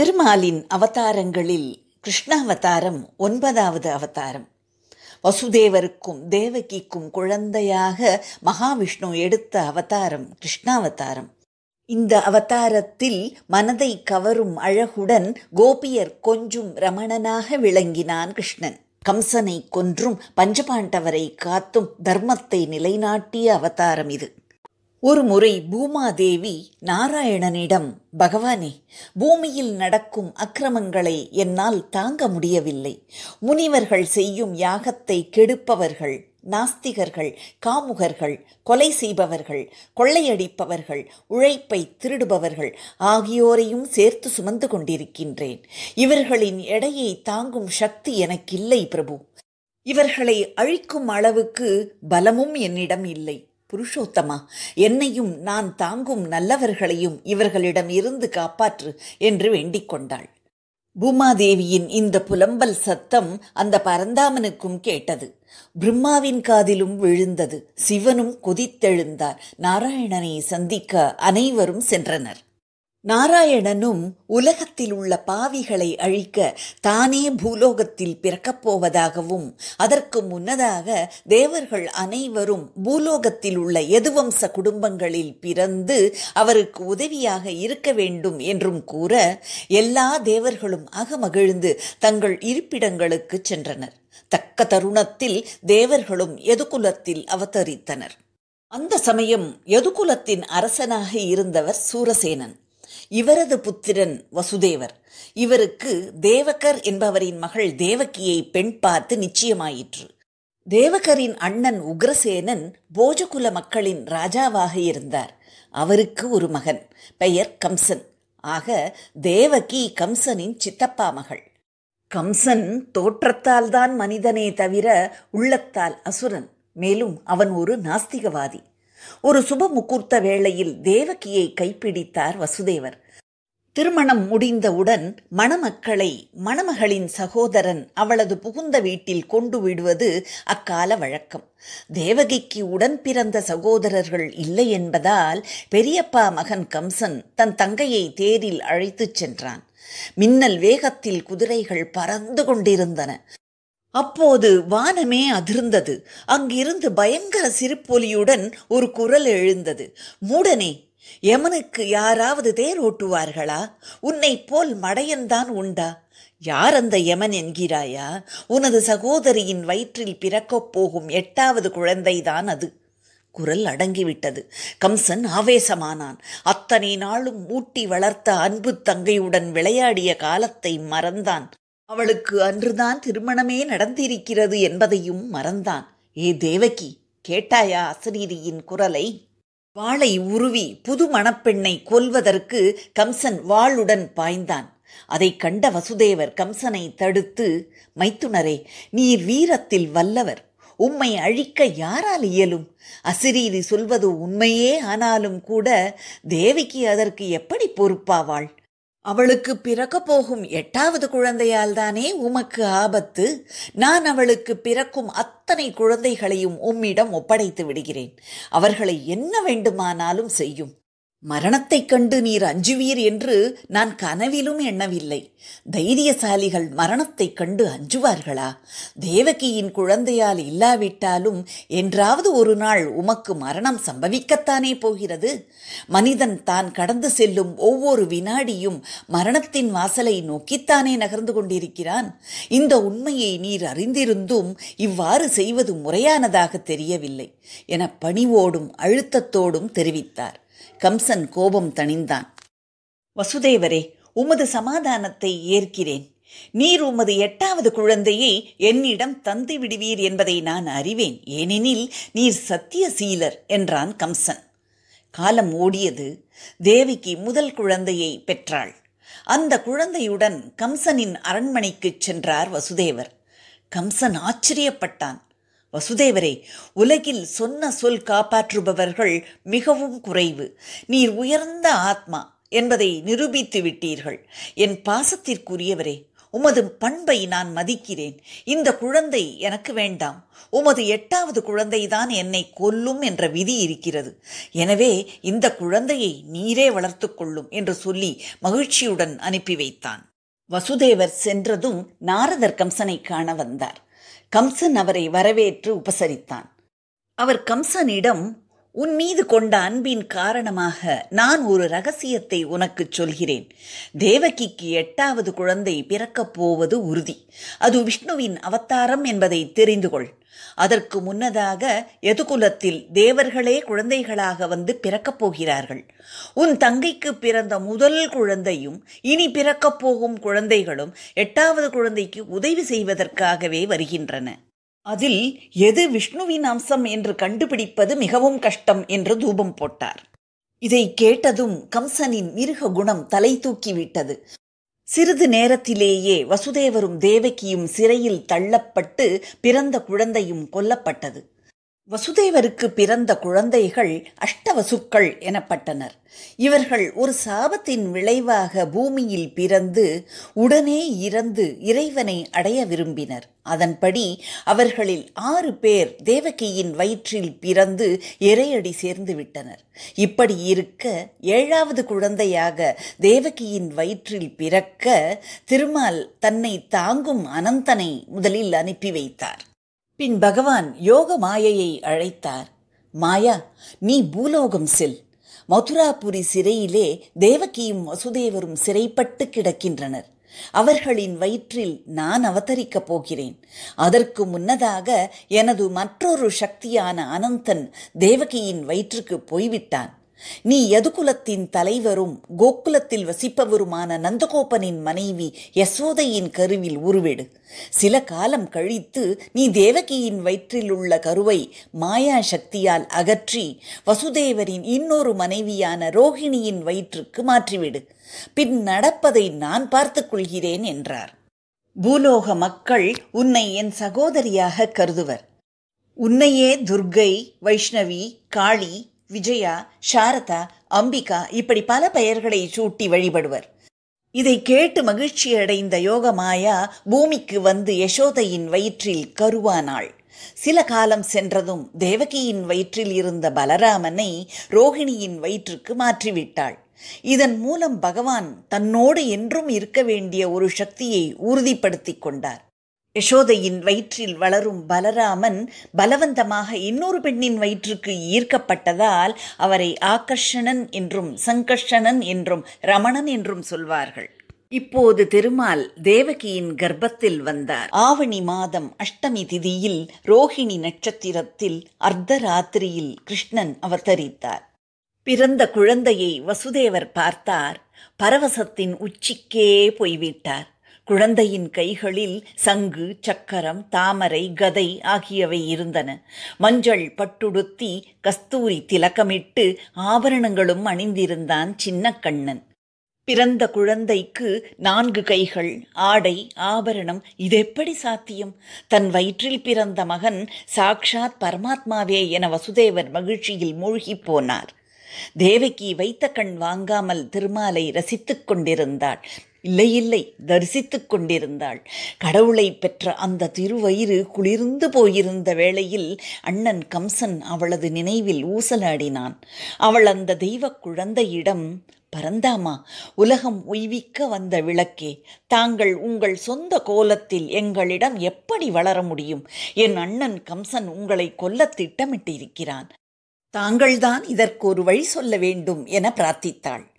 திருமாலின் அவதாரங்களில் கிருஷ்ணாவதாரம் ஒன்பதாவது அவதாரம். வசுதேவருக்கும் தேவகிக்கும் குழந்தையாக மகாவிஷ்ணு எடுத்த அவதாரம் கிருஷ்ணாவதாரம். இந்த அவதாரத்தில் மனதை கவரும் அழகுடன் கோபியர் கொஞ்சும் ரமணனாக விளங்கினான் கிருஷ்ணன். கம்சனை கொன்றும் பஞ்சபாண்டவரை காத்தும் தர்மத்தை நிலைநாட்டிய அவதாரம் இது. ஒரு முறை பூமாதேவி நாராயணனிடம் பகவானே பூமியில் நடக்கும் அக்கிரமங்களை என்னால் தாங்க முடியவில்லை. முனிவர்கள் செய்யும் யாகத்தை கெடுப்பவர்கள் நாஸ்திகர்கள் காமுகர்கள் கொலை செய்பவர்கள் கொள்ளையடிப்பவர்கள் உழைப்பை திருடுபவர்கள் ஆகியோரையும் சேர்த்து சுமந்து கொண்டிருக்கின்றேன். இவர்களின் எடையை தாங்கும் சக்தி எனக்கில்லை பிரபு. இவர்களை அழிக்கும் அளவுக்கு பலமும் என்னிடம் இல்லை. புருஷோத்தமா என்னையும் நான் தாங்கும் நல்லவர்களையும் இவர்களிடம் இருந்து காப்பாற்று என்று வேண்டிக் கொண்டாள். பூமாதேவியின் இந்த புலம்பல் சத்தம் அந்த பரந்தாமனுக்கும் கேட்டது. பிரம்மாவின் காதிலும் விழுந்தது. சிவனும் கொதித்தெழுந்தார். நாராயணனை சந்திக்க அனைவரும் சென்றனர். நாராயணனும் உலகத்தில் உள்ள பாவிகளை அழிக்க தானே பூலோகத்தில் பிறக்கப் போவதாகவும் அதற்கு முன்னதாக தேவர்கள் அனைவரும் பூலோகத்தில் உள்ள எதுவம்ச குடும்பங்களில் பிறந்து அவருக்கு உதவியாக இருக்க வேண்டும் என்றும் கூற எல்லா தேவர்களும் அகமகிழ்ந்து தங்கள் இருப்பிடங்களுக்கு சென்றனர். தக்க தருணத்தில் தேவர்களும் எதுகுலத்தில் அவதரித்தனர். அந்த சமயம் எதுகுலத்தின் அரசனாக இருந்தவர் சூரசேனன். இவரது புத்திரன் வசுதேவர். இவருக்கு தேவகர் என்பவரின் மகள் தேவகியை பெண் பார்த்து நிச்சயமாயிற்று. தேவகரின் அண்ணன் உக்ரசேனன் போஜகுல மக்களின் ராஜாவாக இருந்தார். அவருக்கு ஒரு மகன் பெயர் கம்சன். ஆக தேவகி கம்சனின் சித்தப்பா மகள். கம்சன் தோற்றத்தால் தான் மனிதனே தவிர உள்ளத்தால் அசுரன். மேலும் அவன் ஒரு நாஸ்திகவாதி. ஒரு சுப முகூர்த்த வேளையில் தேவகியை கைப்பிடித்தார் வசுதேவர். திருமணம் முடிந்தவுடன் மணமக்களை மணமகளின் சகோதரன் அவளது புகுந்த வீட்டில் கொண்டு விடுவது அக்கால வழக்கம். தேவகிக்கு உடன் பிறந்த சகோதரர்கள் இல்லை என்பதால் பெரியப்பா மகன் கம்சன் தன் தங்கையை தேரில் அழைத்துச் சென்றான். மின்னல் வேகத்தில் குதிரைகள் பறந்து கொண்டிருந்தன. அப்போது வானமே அதிர்ந்தது. அங்கிருந்து பயங்கர சிரிப்பொலியுடன் ஒரு குரல் எழுந்தது. மூடனே யமனுக்கு யாராவது தேர் ஓட்டுவார்களா? உன்னை போல் மடையன்தான் உண்டா? யார் அந்த யமன் என்கிறாயா? உனது சகோதரியின் வயிற்றில் பிறக்கப் போகும் எட்டாவது குழந்தைதான் அது. குரல் அடங்கிவிட்டது. கம்சன் ஆவேசமானான். அத்தனை நாளும் மூட்டி வளர்த்த அன்பு தங்கையுடன் விளையாடிய காலத்தை மறந்தான். அவளுக்கு அன்றுதான் திருமணமே நடந்திருக்கிறது என்பதையும் மறந்தான். ஏ தேவகி கேட்டாயா அசரீரியின் குரலை? வாளை உருவி புது மணப்பெண்ணை கொல்வதற்கு கம்சன் வாளுடன் பாய்ந்தான். அதைக் கண்ட வசுதேவர் கம்சனை தடுத்து மைத்துனரே நீர் வீரத்தில் வல்லவர். உம்மை அழிக்க யாரால் இயலும்? அசிரீரி சொல்வது உண்மையே ஆனாலும் கூட தேவிக்கு அதற்கு எப்படி பொறுப்பாவாள்? அவளுக்கு பிறக்க போகும் எட்டாவது குழந்தையால் தானே உமக்கு ஆபத்து. நான் அவளுக்கு பிறக்கும் அத்தனை குழந்தைகளையும் உம்மிடம் ஒப்படைத்து விடுகிறேன். அவர்களை என்ன வேண்டுமானாலும் செய்யும். மரணத்தைக் கண்டு நீர் அஞ்சுவீர் என்று நான் கனவிலும் எண்ணவில்லை. தைரியசாலிகள் மரணத்தைக் கண்டு அஞ்சுவார்களா? தேவகியின் குழந்தையால் இல்லாவிட்டாலும் என்றாவது ஒரு நாள் உமக்கு மரணம் சம்பவிக்கத்தானே போகிறது? மனிதன் தான் கடந்து செல்லும் ஒவ்வொரு வினாடியும் மரணத்தின் வாசலை நோக்கித்தானே நகர்ந்து கொண்டிருக்கிறான். இந்த உண்மையை நீர் அறிந்திருந்தும் இவ்வாறு செய்வது முறையானதாக தெரியவில்லை என பணிவோடும் அழுத்தத்தோடும் தெரிவித்தார். கம்சன் கோபம் தணிந்தான். வசுதேவரே உமது சமாதானத்தை ஏற்கிறேன். நீர் உமது எட்டாவது குழந்தையை என்னிடம் தந்து விடுவீர் என்பதை நான் அறிவேன். ஏனெனில் நீர் சத்தியசீலர் என்றான் கம்சன். காலம் ஓடியது. தேவிக்கு முதல் குழந்தையை பெற்றாள். அந்த குழந்தையுடன் கம்சனின் அரண்மனைக்குச் சென்றார் வசுதேவர். கம்சன் ஆச்சரியப்பட்டான். வசுதேவரே உலகில் சொன்ன சொல் காப்பாற்றுபவர்கள் மிகவும் குறைவு. நீர் உயர்ந்த ஆத்மா என்பதை நிரூபித்து விட்டீர்கள். என் பாசத்திற்குரியவரே உமது பண்பை நான் மதிக்கிறேன். இந்த குழந்தை எனக்கு வேண்டாம். உமது எட்டாவது குழந்தைதான் என்னை கொல்லும் என்ற விதி இருக்கிறது. எனவே இந்த குழந்தையை நீரே வளர்த்து கொள்ளும் என்று சொல்லி மகிழ்ச்சியுடன் அனுப்பி வைத்தான். வசுதேவர் சென்றதும் நாரதர் கம்சனை காண வந்தார். கம்சன் அவரை வரவேற்று உபசரித்தான். அவர் கம்சனிடம் உன் மீது கொண்ட அன்பின் காரணமாக நான் ஒரு ரகசியத்தை உனக்கு சொல்கிறேன். தேவகிக்கு எட்டாவது குழந்தை பிறக்கப் போவது உறுதி. அது விஷ்ணுவின் அவதாரம் என்பதை தெரிந்து கொள். அதற்கு முன்னதாக எதுகுலத்தில் தேவர்களே குழந்தைகளாக வந்து பிறக்கப் போகிறார்கள். உன் தங்கைக்கு பிறந்த முதல் குழந்தையும் இனி பிறக்கப் போகும் குழந்தைகளும் எட்டாவது குழந்தைக்கு உதவி செய்வதற்காகவே வருகின்றன. அதில் எது விஷ்ணுவின் அம்சம் என்று கண்டுபிடிப்பது மிகவும் கஷ்டம் என்று தூபம் போட்டார். இதை கேட்டதும் கம்சனின் மிருக குணம் தலை தூக்கிவிட்டது. சிறிது நேரத்திலேயே வசுதேவரும் தேவகியும் சிறையில் தள்ளப்பட்டு பிறந்த குழந்தையும் கொல்லப்பட்டது. வசுதேவருக்கு பிறந்த குழந்தைகள் அஷ்டவசுக்கள் எனப்பட்டனர். இவர்கள் ஒரு சாபத்தின் விளைவாக பூமியில் பிறந்து உடனே இறந்து இறைவனை அடைய விரும்பினர். அதன்படி அவர்களில் ஆறு பேர் தேவகியின் வயிற்றில் பிறந்து இறையடி சேர்ந்து விட்டனர். இப்படி இருக்க ஏழாவது குழந்தையாக தேவகியின் வயிற்றில் பிறக்க திருமால் தன்னை தாங்கும் அனந்தனை முதலில் அனுப்பி வைத்தார். பின் பகவான் யோக மாயையை அழைத்தார். மாயா நீ பூலோகம் செல். மதுராபுரி சிறையிலே தேவகியும் வசுதேவரும் சிறைப்பட்டு கிடக்கின்றனர். அவர்களின் வயிற்றில் நான் அவதரிக்கப் போகிறேன். அதற்கு முன்னதாக எனது மற்றொரு சக்தியான அனந்தன் தேவகியின் வயிற்றுக்கு போய்விட்டான். நீ யதுகுலத்தின் தலைவரும் கோகுலத்தில் வசிப்பவருமான நந்தகோபனின் மனைவி யசோதையின் கருவில் உருவெடு. சில காலம் கழித்து நீ தேவகியின் வயிற்றில் உள்ள கருவை மாயா சக்தியால் அகற்றி வசுதேவரின் இன்னொரு மனைவியான ரோஹிணியின் வயிற்றுக்கு மாற்றிவிடு. பின் நடப்பதை நான் பார்த்துக் கொள்கிறேன் என்றார். பூலோக மக்கள் உன்னை என் சகோதரியாக கருதுவர். உன்னையே துர்கை வைஷ்ணவி காளி விஜயா சாரதா அம்பிகா இப்படி பல பெயர்களை சூட்டி வழிபடுவர். இதை கேட்டு மகிழ்ச்சி அடைந்த யோகமாயா பூமிக்கு வந்து யசோதையின் வயிற்றில் கருவானாள் சில காலம் சென்றதும் தேவகியின் வயிற்றில் இருந்த பலராமனை ரோகிணியின் வயிற்றுக்கு மாற்றிவிட்டாள். இதன் மூலம் பகவான் தன்னோடு என்றும் இருக்க வேண்டிய ஒரு சக்தியை உறுதிப்படுத்திக் கொண்டார். யசோதையின் வயிற்றில் வளரும் பலராமன் பலவந்தமாக இன்னொரு பெண்ணின் வயிற்றுக்கு ஈர்க்கப்பட்டதால் அவரை ஆகர்ஷணன் என்றும் சங்கர்ஷணன் என்றும் ரமணன் என்றும் சொல்வார்கள். இப்போது திருமால் தேவகியின் கர்ப்பத்தில் வந்தார். ஆவணி மாதம் அஷ்டமி திதியில் ரோஹிணி நட்சத்திரத்தில் அர்த்தராத்திரியில் கிருஷ்ணன் அவதரித்தார். பிறந்த குழந்தையை வசுதேவர் பார்த்தார். பரவசத்தின் உச்சிக்கே போய்விட்டார். குழந்தையின் கைகளில் சங்கு சக்கரம் தாமரை கதை ஆகியவை இருந்தன. மஞ்சள் பட்டுடுத்தி கஸ்தூரி திலக்கமிட்டு ஆபரணங்களும் அணிந்திருந்தான் சின்ன கண்ணன் பிறந்த குழந்தைக்கு நான்கு கைகள் ஆடை ஆபரணம் இதெப்படி சாத்தியம்? தன் வயிற்றில் பிறந்த மகன் சாக்ஷாத் பரமாத்மாவே என வசுதேவர் மகிழ்ச்சியில் மூழ்கிப் போனார். தேவகி வைத்த கண் வாங்காமல் திருமாலை ரசித்துக் கொண்டிருந்தாள். இல்லை இல்லை தரிசித்துக் கொண்டிருந்தாள். கடவுளை பெற்ற அந்த திருவயிறு குளிர்ந்து போயிருந்த வேளையில் அண்ணன் கம்சன் அவளது நினைவில் ஊசலாடினான். அவள் அந்த தெய்வ குழந்தையிடம் பரந்தாமா உலகம் உய்விக்க வந்த விளக்கே தாங்கள் உங்கள் சொந்த கோலத்தில் எங்களிடம் எப்படி வளர முடியும்? என் அண்ணன் கம்சன் உங்களை கொல்ல திட்டமிட்டிருக்கிறான். தாங்கள்தான் இதற்கு ஒரு வழி சொல்ல வேண்டும் என பிரார்த்தித்தாள்.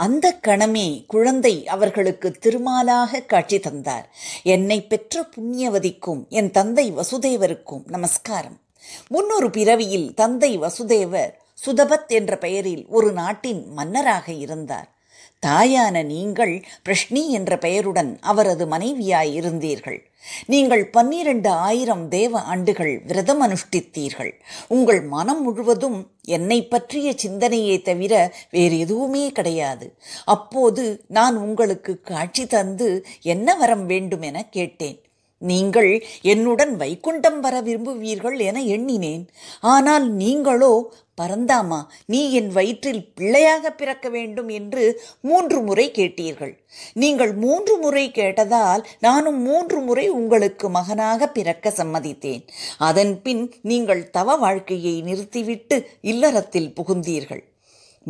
அந்த கணமே குழந்தை அவர்களுக்கு திருமாலாக காட்சி தந்தார். என்னை பெற்ற புண்ணியவதிக்கும் என் தந்தை வசுதேவருக்கும் நமஸ்காரம். முன்னொரு பிறவியில் தந்தை வசுதேவர் சுதபத் என்ற பெயரில் ஒரு நாட்டின் மன்னராக இருந்தார். தாயான நீங்கள் பிரஷ்னி என்ற பெயருடன் அவரது மனைவியாய் இருந்தீர்கள். நீங்கள் பன்னிரண்டு ஆயிரம் தேவ ஆண்டுகள் விரதம் அனுஷ்டித்தீர்கள். உங்கள் மனம் முழுவதும் என்னை பற்றிய சிந்தனையே தவிர வேறு எதுவுமே கிடையாது. அப்போது நான் உங்களுக்கு காட்சி தந்து என்ன வரம் வேண்டும் என கேட்டேன். நீங்கள் என்னுடன் வைகுண்டம் வர விரும்புவீர்கள் என எண்ணினேன். ஆனால் நீங்களோ பரந்தாமா நீ என் வயிற்றில் பிள்ளையாக பிறக்க வேண்டும் என்று மூன்று முறை கேட்டீர்கள். நீங்கள் மூன்று முறை கேட்டதால் நானும் மூன்று முறை உங்களுக்கு மகனாக பிறக்க சம்மதித்தேன். அதன் பின் நீங்கள் தவ வாழ்க்கையை நிறுத்திவிட்டு இல்லறத்தில் புகுந்தீர்கள்.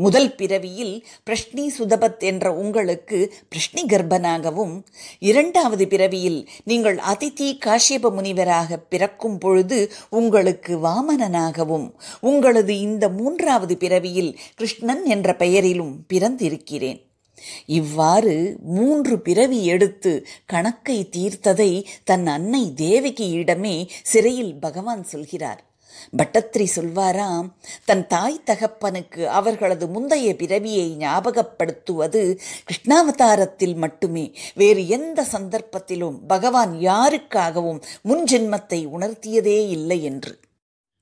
முதல் பிறவியில் பிரஷ்னி சுதபத் என்ற உங்களுக்கு பிரஷ்னி கர்ப்பனாகவும் இரண்டாவது பிறவியில் நீங்கள் அதிதி காஷ்யப முனிவராக பிறக்கும் பொழுது உங்களுக்கு வாமனனாகவும் உங்களது இந்த மூன்றாவது பிறவியில் கிருஷ்ணன் என்ற பெயரிலும் பிறந்திருக்கிறேன். இவ்வாறு மூன்று பிறவி எடுத்து கணக்கை தீர்த்ததை தன் அன்னை தேவகியிடமே சிறையில் பகவான் சொல்கிறார். பட்டத்ரி சொல்வாராம் தன் தாய் தகப்பனுக்கு அவர்களது முந்தைய பிறவியை ஞாபகப்படுத்துவது கிருஷ்ணாவதாரத்தில் மட்டுமே. வேறு எந்த சந்தர்ப்பத்திலும் பகவான் யாருக்காகவும் முன்ஜென்மத்தை உணர்த்தியதே இல்லை என்று.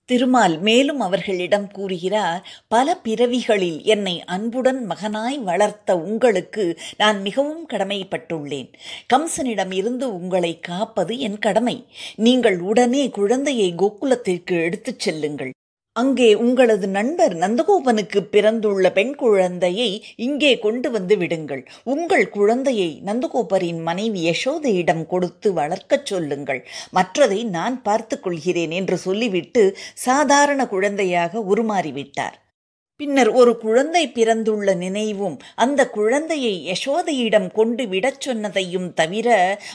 திருமால் மேலும் அவர்களிடம் கூறுகிறார் பல பிறவிகளில் என்னை அன்புடன் மகனாய் வளர்த்த உங்களுக்கு நான் மிகவும் கடமைப்பட்டுள்ளேன். கம்சனிடம் இருந்து உங்களை காப்பது என் கடமை. நீங்கள் உடனே குழந்தையை கோகுலத்திற்கு எடுத்துச் செல்லுங்கள். அங்கே உங்களது நண்பர் நந்தகோபனுக்கு பிறந்துள்ள பெண் குழந்தையை இங்கே கொண்டு வந்து விடுங்கள். உங்கள் குழந்தையை நந்தகோபரின் மனைவி யசோதையிடம் கொடுத்து வளர்க்கச் சொல்லுங்கள். மற்றதை நான் பார்த்து கொள்கிறேன் என்று சொல்லிவிட்டு சாதாரண குழந்தையாக உருமாறிவிட்டார். பின்னர் ஒரு குழந்தை பிறந்துள்ள நினைவும் அந்த குழந்தையை யசோதையிடம் கொண்டு விடச் சொன்னதையும் தவிர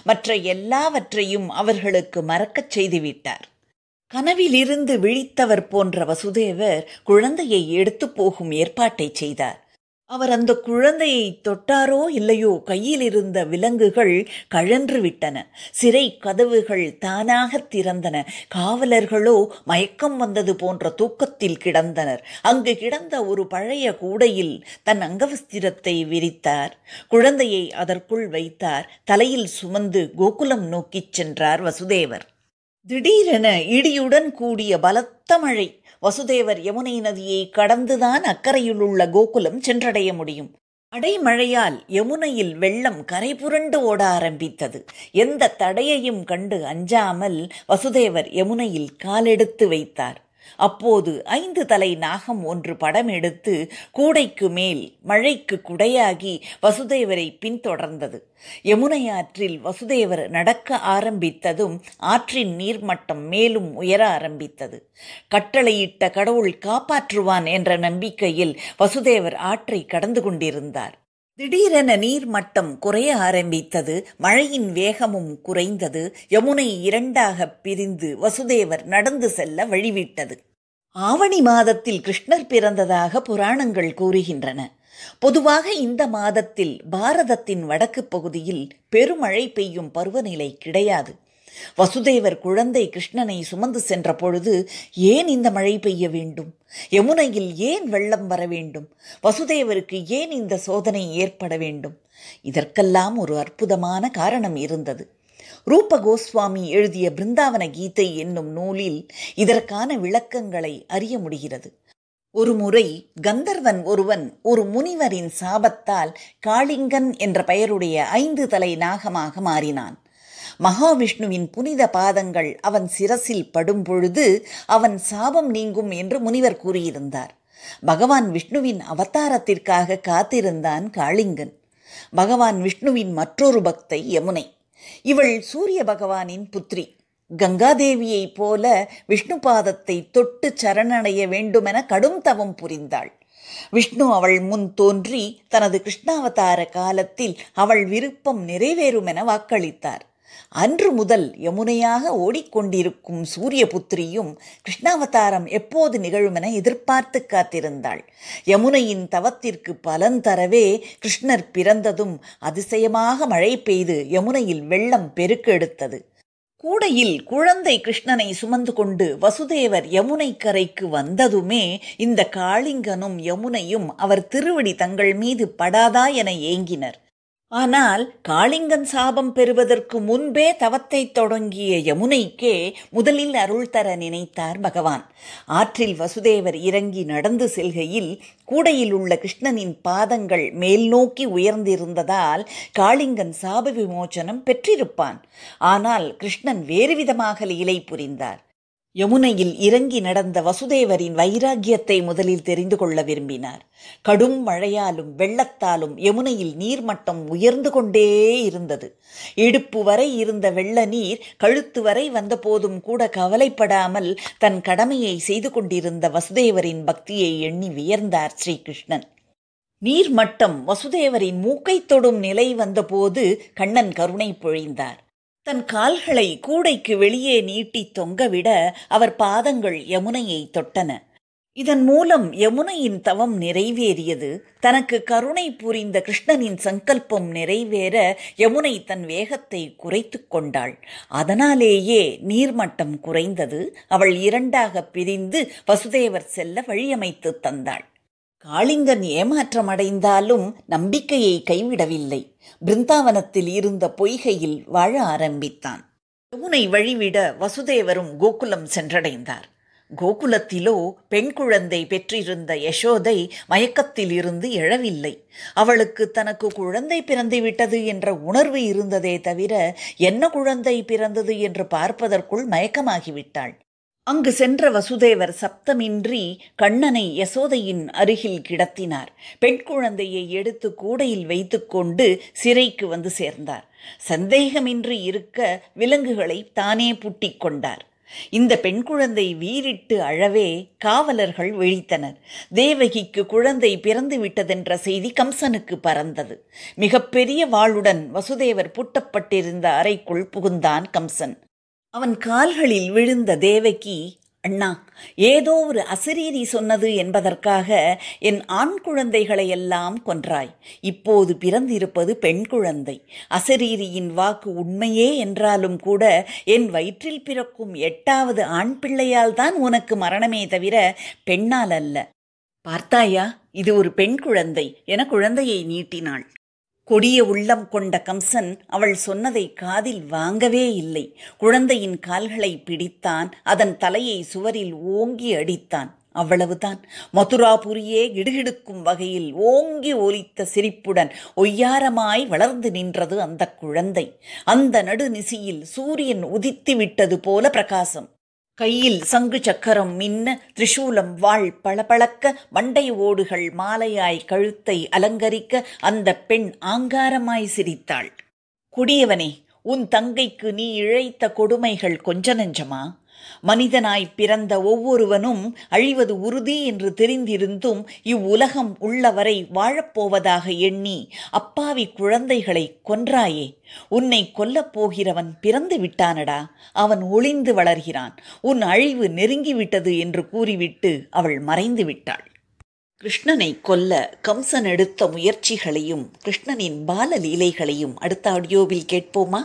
மற்ற எல்லாவற்றையும் அவர்களுக்கு மறக்கச் செய்துவிட்டார். கனவிலிருந்து விழித்தவர் போன்ற வசுதேவர் குழந்தையை எடுத்து போகும் ஏற்பாட்டை செய்தார். அவர் அந்த குழந்தையை தொட்டாரோ இல்லையோ கையில் இருந்த விலங்குகள் கழன்று விட்டன. சிறை கதவுகள் தானாக திறந்தன. காவலர்களோ மயக்கம் வந்தது போன்ற தூக்கத்தில் கிடந்தனர். அங்கு கிடந்த ஒரு பழைய கூடையில் தன் அங்கவஸ்திரத்தை விரித்தார். குழந்தையை அதற்குள் வைத்தார். தலையில் சுமந்து கோகுலம் நோக்கிச் சென்றார் வசுதேவர். திடீரென இடியுடன் கூடிய பலத்த மழை. வசுதேவர் யமுனை நதியை கடந்துதான் அக்கறையில் உள்ள கோகுலம் சென்றடைய முடியும். அடைமழையால் யமுனையில் வெள்ளம் கரை புரண்டு ஓட ஆரம்பித்தது. எந்த தடையையும் கண்டு அஞ்சாமல் வசுதேவர் யமுனையில் காலெடுத்து வைத்தார். அப்போது ஐந்து தலை நாகம் ஒன்று படம் எடுத்து கூடைக்கு மேல் மழைக்கு குடையாகி வசுதேவரை பின்தொடர்ந்தது. யமுனை ஆற்றில் வசுதேவர் நடக்க ஆரம்பித்ததும் ஆற்றின் நீர்மட்டம் மேலும் உயர ஆரம்பித்தது. கட்டளையிட்ட கடவுள் காப்பாற்றுவான் என்ற நம்பிக்கையில் வசுதேவர் ஆற்றை கடந்து கொண்டிருந்தார். திடீரென நீர்மட்டம் குறைய ஆரம்பித்தது மழையின் வேகமும் குறைந்தது யமுனை இரண்டாக பிரிந்து வசுதேவர் நடந்து செல்ல வழிவிட்டது. ஆவணி மாதத்தில் கிருஷ்ணர் பிறந்ததாக புராணங்கள் கூறுகின்றன. பொதுவாக இந்த மாதத்தில் பாரதத்தின் வடக்கு பகுதியில் பெருமழை பெய்யும் பருவநிலை கிடையாது. வசுதேவர் குழந்தை கிருஷ்ணனை சுமந்து சென்ற பொழுது ஏன் இந்த மழை பெய்ய வேண்டும்? யமுனையில் ஏன் வெள்ளம் வர வேண்டும்? வசுதேவருக்கு ஏன் இந்த சோதனை ஏற்பட வேண்டும்? இதற்கெல்லாம் ஒரு அற்புதமான காரணம் இருந்தது. ரூப கோஸ்வாமி எழுதிய பிருந்தாவன கீதை என்னும் நூலில் இதற்கான விளக்கங்களை அறிய முடிகிறது. ஒரு முறை கந்தர்வன் ஒருவன் ஒரு முனிவரின் சாபத்தால் காளிங்கன் என்ற பெயருடைய ஐந்து தலை நாகமாக மாறினான். மகாவிஷ்ணுவின் புனித பாதங்கள் அவன் சிரசில் படும் பொழுது அவன் சாபம் நீங்கும் என்று முனிவர் கூறியிருந்தார். பகவான் விஷ்ணுவின் அவதாரத்திற்காக காத்திருந்தான் காளிங்கன். பகவான் விஷ்ணுவின் மற்றொரு பக்தை யமுனை. இவள் சூரிய பகவானின் புத்ரி கங்காதேவியைப் போல விஷ்ணு பாதத்தை தொட்டு சரணடைய வேண்டுமென கடும் தவம் புரிந்தாள். விஷ்ணு அவள் முன் தோன்றி தனது கிருஷ்ணாவதார காலத்தில் அவள் விருப்பம் நிறைவேறுமென வாக்களித்தார். அன்று முதல் யமுனையாக ஓடிக்கொண்டிருக்கும் சூரிய புத்திரியும் கிருஷ்ணாவதாரம் எப்போது நிகழுமென எதிர்பார்த்து காத்திருந்தாள். யமுனையின் தவத்திற்கு பலன் தரவே கிருஷ்ணர் பிறந்ததும் அதிசயமாக மழை பெய்து யமுனையில் வெள்ளம் பெருக்கெடுத்தது. கூடையில் குழந்தை கிருஷ்ணனை சுமந்து கொண்டு வசுதேவர் யமுனை கரைக்கு வந்ததுமே இந்த காளிங்கனும் யமுனையும் அவர் திருவடி தங்கள் மீது படாதா என ஏங்கினர். ஆனால் காளிங்கன் சாபம் பெறுவதற்கு முன்பே தவத்தை தொடங்கிய யமுனைக்கே முதலில் அருள் தர நினைத்தார் பகவான். ஆற்றில் வசுதேவர் இறங்கி நடந்து செல்கையில் கூடையில் உள்ள கிருஷ்ணனின் பாதங்கள் மேல் நோக்கி உயர்ந்திருந்ததால் காளிங்கன் சாப விமோச்சனம் பெற்றிருப்பான். ஆனால் கிருஷ்ணன் வேறு விதமாக லீலை புரிந்தார். யமுனையில் இறங்கி நடந்த வசுதேவரின் வைராக்கியத்தை முதலில் தெரிந்து கொள்ள விரும்பினார். கடும் மழையாலும் வெள்ளத்தாலும் யமுனையில் நீர்மட்டம் உயர்ந்து கொண்டே இருந்தது. இடுப்பு வரை இருந்த வெள்ள நீர் கழுத்து வரை வந்தபோதும் கூட கவலைப்படாமல் தன் கடமையை செய்து கொண்டிருந்த வசுதேவரின் பக்தியை எண்ணி வியர்ந்தார் ஸ்ரீகிருஷ்ணன். நீர்மட்டம் வசுதேவரின் மூக்கை தொடும் நிலை வந்தபோது கண்ணன் கருணை பொழிந்தார். தன் கால்களை கூடைக்கு வெளியே நீட்டி தொங்கவிட அவர் பாதங்கள் யமுனையை தொட்டன. இதன் மூலம் யமுனையின் தவம் நிறைவேறியது. தனக்கு கருணை புரிந்த கிருஷ்ணனின் சங்கல்பம் நிறைவேற யமுனை தன் வேகத்தை குறைத்து கொண்டாள். அதனாலேயே நீர்மட்டம் குறைந்தது. அவள் இரண்டாக பிரிந்து வசுதேவர் செல்ல வழியமைத்து தந்தாள். காளிங்கன் ஏமாற்றமடைந்தாலும் நம்பிக்கையை கைவிடவில்லை. பிருந்தாவனத்தில் இருந்த பொய்கையில் வாழ ஆரம்பித்தான். யமுனை வழிவிட வசுதேவரும் கோகுலம் சென்றடைந்தார். கோகுலத்திலோ பெண் குழந்தை பெற்றிருந்த யசோதை மயக்கத்தில் இருந்து எழவில்லை. அவளுக்கு தனக்கு குழந்தை பிறந்து விட்டது என்ற உணர்வு இருந்ததே தவிர என்ன குழந்தை பிறந்தது என்று பார்ப்பதற்குள் மயக்கமாகிவிட்டாள். அங்கு சென்ற வசுதேவர் சப்தமின்றி கண்ணனை யசோதையின் அருகில் கிடத்தினார். பெண் குழந்தையை எடுத்து கூடையில் வைத்துக்கொண்டு சிறைக்கு வந்து சேர்ந்தார். சந்தேகமின்றி இருக்க விலங்குகளை தானே பூட்டிக் கொண்டார். இந்த பெண் குழந்தை வீறிட்டு அழவே காவலர்கள் விழித்தனர். தேவகிக்கு குழந்தை பிறந்து விட்டதென்ற செய்தி கம்சனுக்கு பறந்தது. மிகப்பெரிய வாளுடன் வசுதேவர் பூட்டப்பட்டிருந்த அறைக்குள் புகுந்தான் கம்சன். அவன் கால்களில் விழுந்த தேவகி அண்ணா ஏதோ ஒரு அசரீரி சொன்னது என்பதற்காக என் ஆண் குழந்தைகளை எல்லாம் கொன்றாய். இப்போது பிறந்திருப்பது பெண் குழந்தை. அசரீரியின் வாக்கு உண்மையே என்றாலும் கூட என் வயிற்றில் பிறக்கும் எட்டாவது ஆண் பிள்ளையால் தான் உனக்கு மரணமே தவிர பெண்ணால் அல்ல. பார்த்தாயா இது ஒரு பெண் குழந்தை. என குழந்தையை நீட்டினாள். கொடிய உள்ளம் கொண்ட கம்சன் அவள் சொன்னதை காதில் வாங்கவே இல்லை. குழந்தையின் கால்களை பிடித்தான் அதன் தலையை சுவரில் ஓங்கி அடித்தான். அவ்வளவுதான். மதுராபுரியே இடுகிடுக்கும் வகையில் ஓங்கி ஒலித்த சிரிப்புடன் ஒய்யாரமாய் வளர்ந்து நின்றது அந்த குழந்தை. அந்த நடுநிசியில் சூரியன் உதித்து விட்டது போல பிரகாசம். கையில் சங்கு சக்கரம் மின்ன திரிசூலம் வாழ் பளபளக்க மண்டை ஓடுகள் மாலையாய் கழுத்தை அலங்கரிக்க அந்த பெண் ஆங்காரமாய் சிரித்தாள். குடியவனே உன் தங்கைக்கு நீ இழைத்த கொடுமைகள் கொஞ்ச நெஞ்சமா? மனிதனாய் பிறந்த ஒவ்வொருவனும் அழிவது உறுதி என்று தெரிந்திருந்தும் இவ்வுலகம் உள்ளவரை வாழப்போவதாக எண்ணி அப்பாவி குழந்தைகளை கொன்றாயே உன்னை கொல்லப் போகிறவன் பிறந்து விட்டானடா அவன் ஒளிந்து வளர்கிறான் உன் அழிவு நெருங்கிவிட்டது என்று கூறிவிட்டு அவள் மறைந்து விட்டாள். கிருஷ்ணனை கொல்ல கம்சன் எடுத்த முயற்சிகளையும் கிருஷ்ணனின் பால லீலைகளையும் அடுத்த ஆடியோவில் கேட்போமா?